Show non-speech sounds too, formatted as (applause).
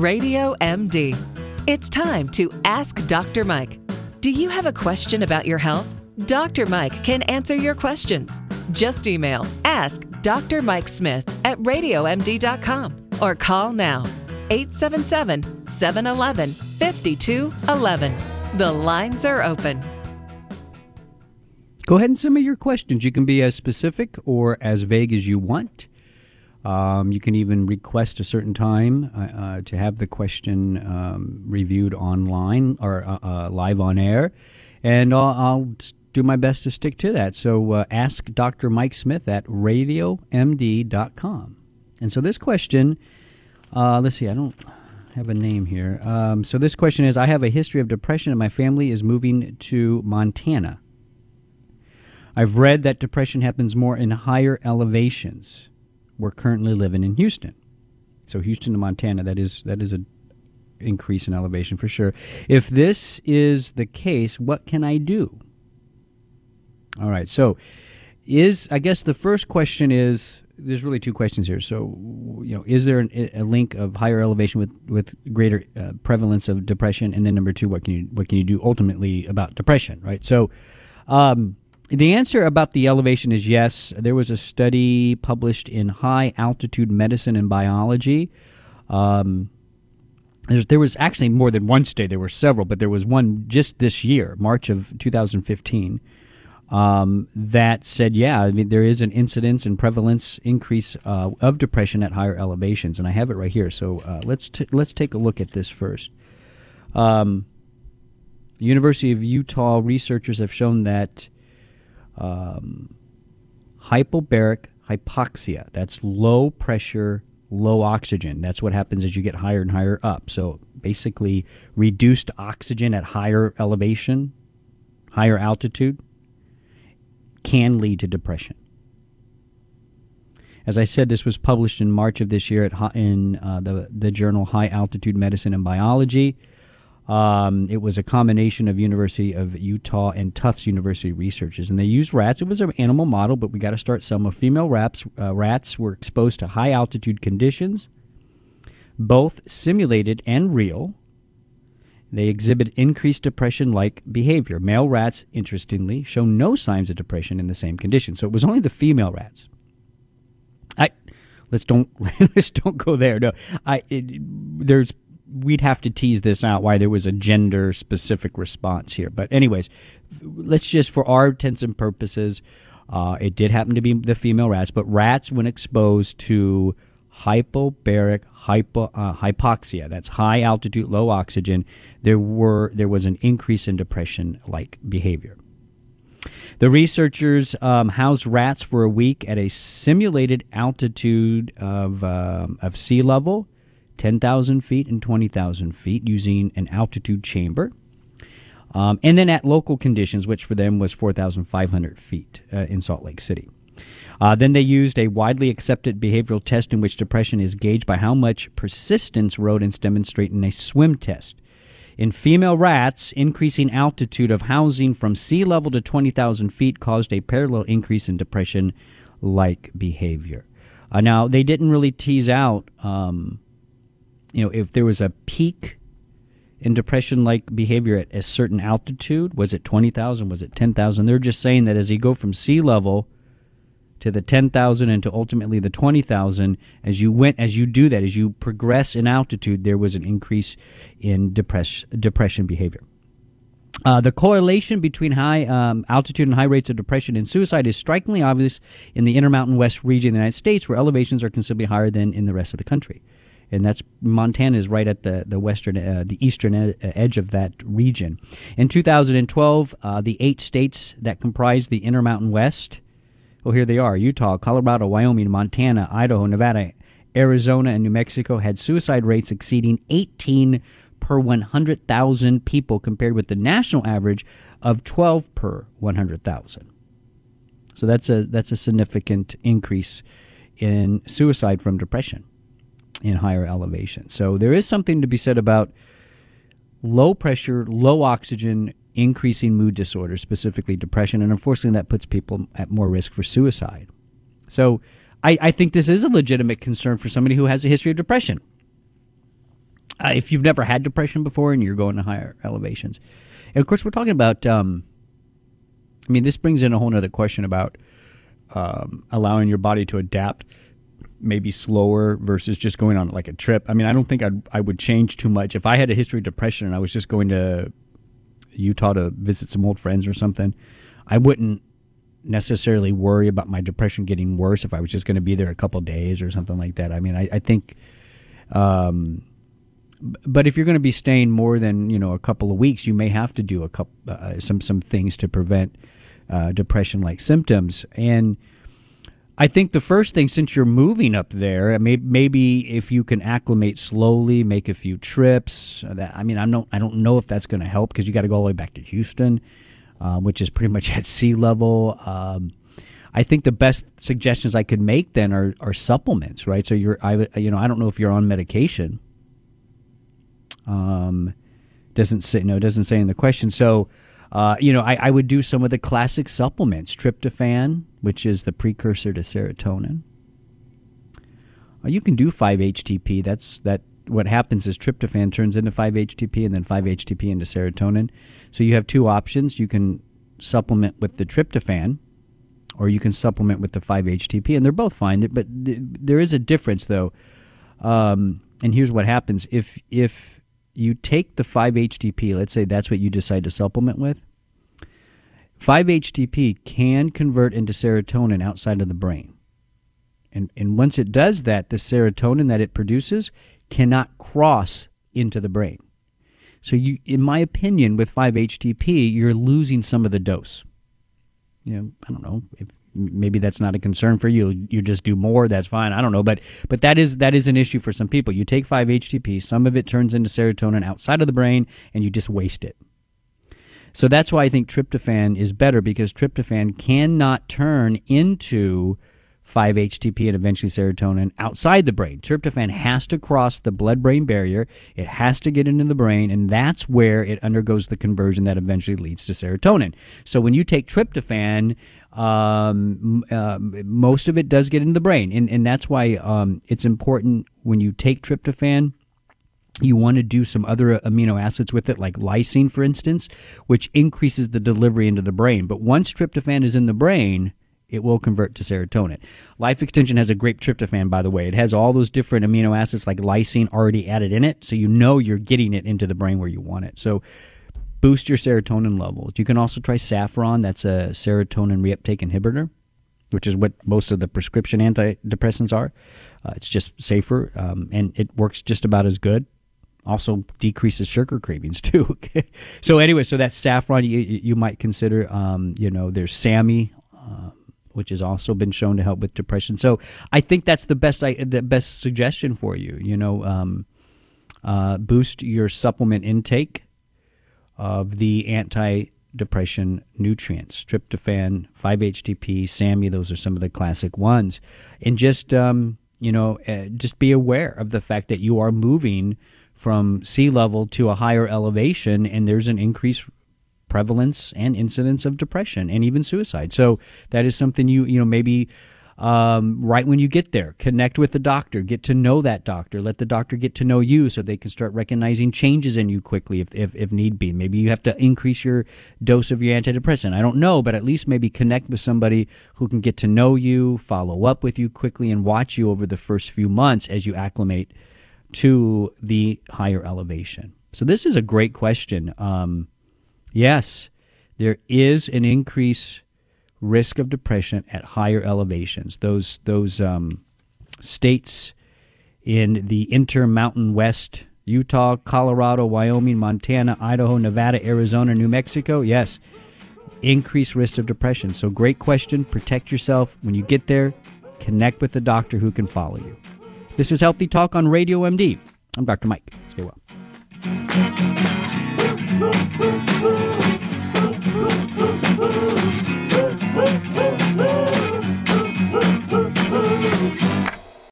Radio MD. It's time to Ask Dr. Mike. Do you have a question about your health? Dr. Mike can answer your questions. Just email Ask Dr. Mike Smith at RadioMD.com or call now 877 711 5211. The lines are open. Go ahead and submit your questions. You can be as specific or as vague as you want. Um, you can even request a certain time uh, uh, to have the question um, reviewed online or uh, uh live on air, and I'll, I'll, do my best to stick to that. So uh, ask Dr. Mike Smith at radiomd.com. And so this question, uh, let's see, I don't have a name here. Um, so this question is I have a history of depression, and my family is moving to Montana. I've read that depression happens more in higher elevations we're currently living in Houston. So Houston to Montana, that is that is a increase in elevation for sure. If this is the case, what can I do? All right. So is I guess the first question is there's really two questions here. So you know, is there an, a link of higher elevation with with greater uh, prevalence of depression? And then number two, what can you what can you do ultimately about depression? Right. So. Um, the answer about the elevation is yes. There was a study published in High Altitude Medicine and Biology. Um, there was actually more than one study. There were several, but there was one just this year, March of 2015, um, that said, yeah, I mean, there is an incidence and prevalence increase uh, of depression at higher elevations, and I have it right here. So uh, let's t- let's take a look at this first. Um, University of Utah researchers have shown that um, hypobaric hypoxia. That's low pressure, low oxygen. That's what happens as you get higher and higher up. So basically, reduced oxygen at higher elevation, higher altitude, can lead to depression. As I said, this was published in March of this year at, in uh, the, the journal High Altitude Medicine and Biology. Um, it was a combination of University of Utah and Tufts University researchers, and they used rats. It was an animal model, but we got to start somewhere. Female rats uh, rats were exposed to high altitude conditions, both simulated and real. They exhibit increased depression-like behavior. Male rats, interestingly, show no signs of depression in the same conditions. So it was only the female rats. I let's don't (laughs) let's don't go there. No, I it, there's we'd have to tease this out why there was a gender specific response here. But anyways, let's just for our intents and purposes, uh, it did happen to be the female rats, but rats when exposed to hypobaric hypo, uh, hypoxia, that's high altitude, low oxygen, there were there was an increase in depression like behavior. The researchers um, housed rats for a week at a simulated altitude of, um, of sea level 10,000 feet and 20,000 feet using an altitude chamber. Um, and then at local conditions, which for them was 4,500 feet uh, in Salt Lake City. Uh, then they used a widely accepted behavioral test in which depression is gauged by how much persistence rodents demonstrate in a swim test. In female rats, increasing altitude of housing from sea level to 20,000 feet caused a parallel increase in depression like behavior. Uh, now, they didn't really tease out um, you know, if there was a peak in depression like behavior at a certain altitude, was it 20,000? Was it 10,000? They're just saying that as you go from sea level to the 10,000 and to ultimately the 20,000, as you went, as you do that, as you progress in altitude, there was an increase in depress, depression behavior. Uh, the correlation between high um, altitude and high rates of depression and suicide is strikingly obvious in the Intermountain West region of the United States, where elevations are considerably higher than in the rest of the country and that's Montana is right at the the western uh, the eastern ed- edge of that region. In 2012, uh, the eight states that comprise the Intermountain West, well, here they are: Utah, Colorado, Wyoming, Montana, Idaho, Nevada, Arizona, and New Mexico had suicide rates exceeding 18 per 100,000 people, compared with the national average of 12 per 100,000. So that's a that's a significant increase in suicide from depression in higher elevation. So there is something to be said about low pressure, low oxygen, increasing mood disorders, specifically depression, and unfortunately that puts people at more risk for suicide. So I, I think this is a legitimate concern for somebody who has a history of depression. uh, if you've never had depression before and you're going to higher elevations. And of course, we're talking about, um, I mean, this brings in a whole other question about um, allowing your body to adapt maybe slower versus just going on like a trip. I mean, I don't think I'd, I would change too much. If I had a history of depression and I was just going to Utah to visit some old friends or something, I wouldn't necessarily worry about my depression getting worse if I was just going to be there a couple days or something like that. I mean, I, I think, um, but if you're going to be staying more than you know a couple of weeks, you may have to do a couple uh, some some things to prevent uh, depression like symptoms. And I think the first thing, since you're moving up there, maybe, if you can acclimate slowly, make a few trips. Uh, that I mean, I don't I don't know if that's going to help because you got to go all the way back to Houston, uh, which is pretty much (laughs) at sea level. Um, I think the best suggestions I could make then are, are supplements, right? So you're, I, you know, I don't know if you're on medication, um, doesn't say no, doesn't say in the question. So, uh, you know, I, I would do some of the classic supplements, tryptophan, which is the precursor to serotonin. Uh, you can do 5-HTP. That's that. What happens is tryptophan turns into 5-HTP and then 5-HTP into serotonin. So you have two options. You can supplement with the tryptophan, or you can supplement with the 5-HTP, and they're both fine. But there is a difference, though. Um, and here's what happens if if you take the 5-HTP, let's say that's what you decide to supplement with, 5-HTP can convert into serotonin outside of the brain. And, and once it does that, the serotonin that it produces cannot cross into the brain. So, you, in my opinion, with 5-HTP, you're losing some of the dose. You know, I don't know if maybe that's not a concern for you. You just do more. That's fine. I don't know, but but that is that is an issue for some people. You take 5-HTP, some of it turns into serotonin outside of the brain, and you just waste it. So that's why I think tryptophan is better because tryptophan cannot turn into 5-HTP and eventually serotonin outside the brain. Tryptophan has to cross the blood-brain barrier. It has to get into the brain, and that's where it undergoes the conversion that eventually leads to serotonin. So when you take tryptophan, um, uh, most of it does get into the brain, and and that's why um, it's important when you take tryptophan. You want to do some other amino acids with it, like lysine, for instance, which increases the delivery into the brain. But once tryptophan is in the brain, it will convert to serotonin. Life Extension has a great tryptophan, by the way. It has all those different amino acids like lysine already added in it, so you know you're getting it into the brain where you want it. So boost your serotonin levels. You can also try saffron, that's a serotonin reuptake inhibitor, which is what most of the prescription antidepressants are. Uh, it's just safer um, and it works just about as good. Also decreases sugar cravings (laughs) too. so anyway, so that's saffron you, you might consider. Um, you know, there's SAMe, uh, which has also been shown to help with depression. So I think that's the best I, the best suggestion for you. You know, um, uh, boost your supplement intake of the anti-depression nutrients tryptophan 5-htp SAMe those are some of the classic ones and just um, you know uh, just be aware of the fact that you are moving from sea level to a higher elevation and there's an increased prevalence and incidence of depression and even suicide so that is something you you know maybe um, right when you get there. Connect with the doctor, get to know that doctor, let the doctor get to know you so they can start recognizing changes in you quickly if, if, if need be. Maybe you have to increase your dose of your antidepressant. I don't know, but at least maybe connect with somebody who can get to know you, follow up with you quickly, and watch you over the first few months as you acclimate to the higher elevation. So, this is a great question. Um, yes, there is an increased risk of depression at higher elevations. Those those um, states in the intermountain west, Utah, Colorado, Wyoming, Montana, Idaho, Nevada, Arizona, New Mexico, yes, increased risk of depression. So great question. Protect yourself when you get there. Connect with the doctor who can follow you. This is Healthy Talk on Radio MD. I'm Dr. Mike. Stay well.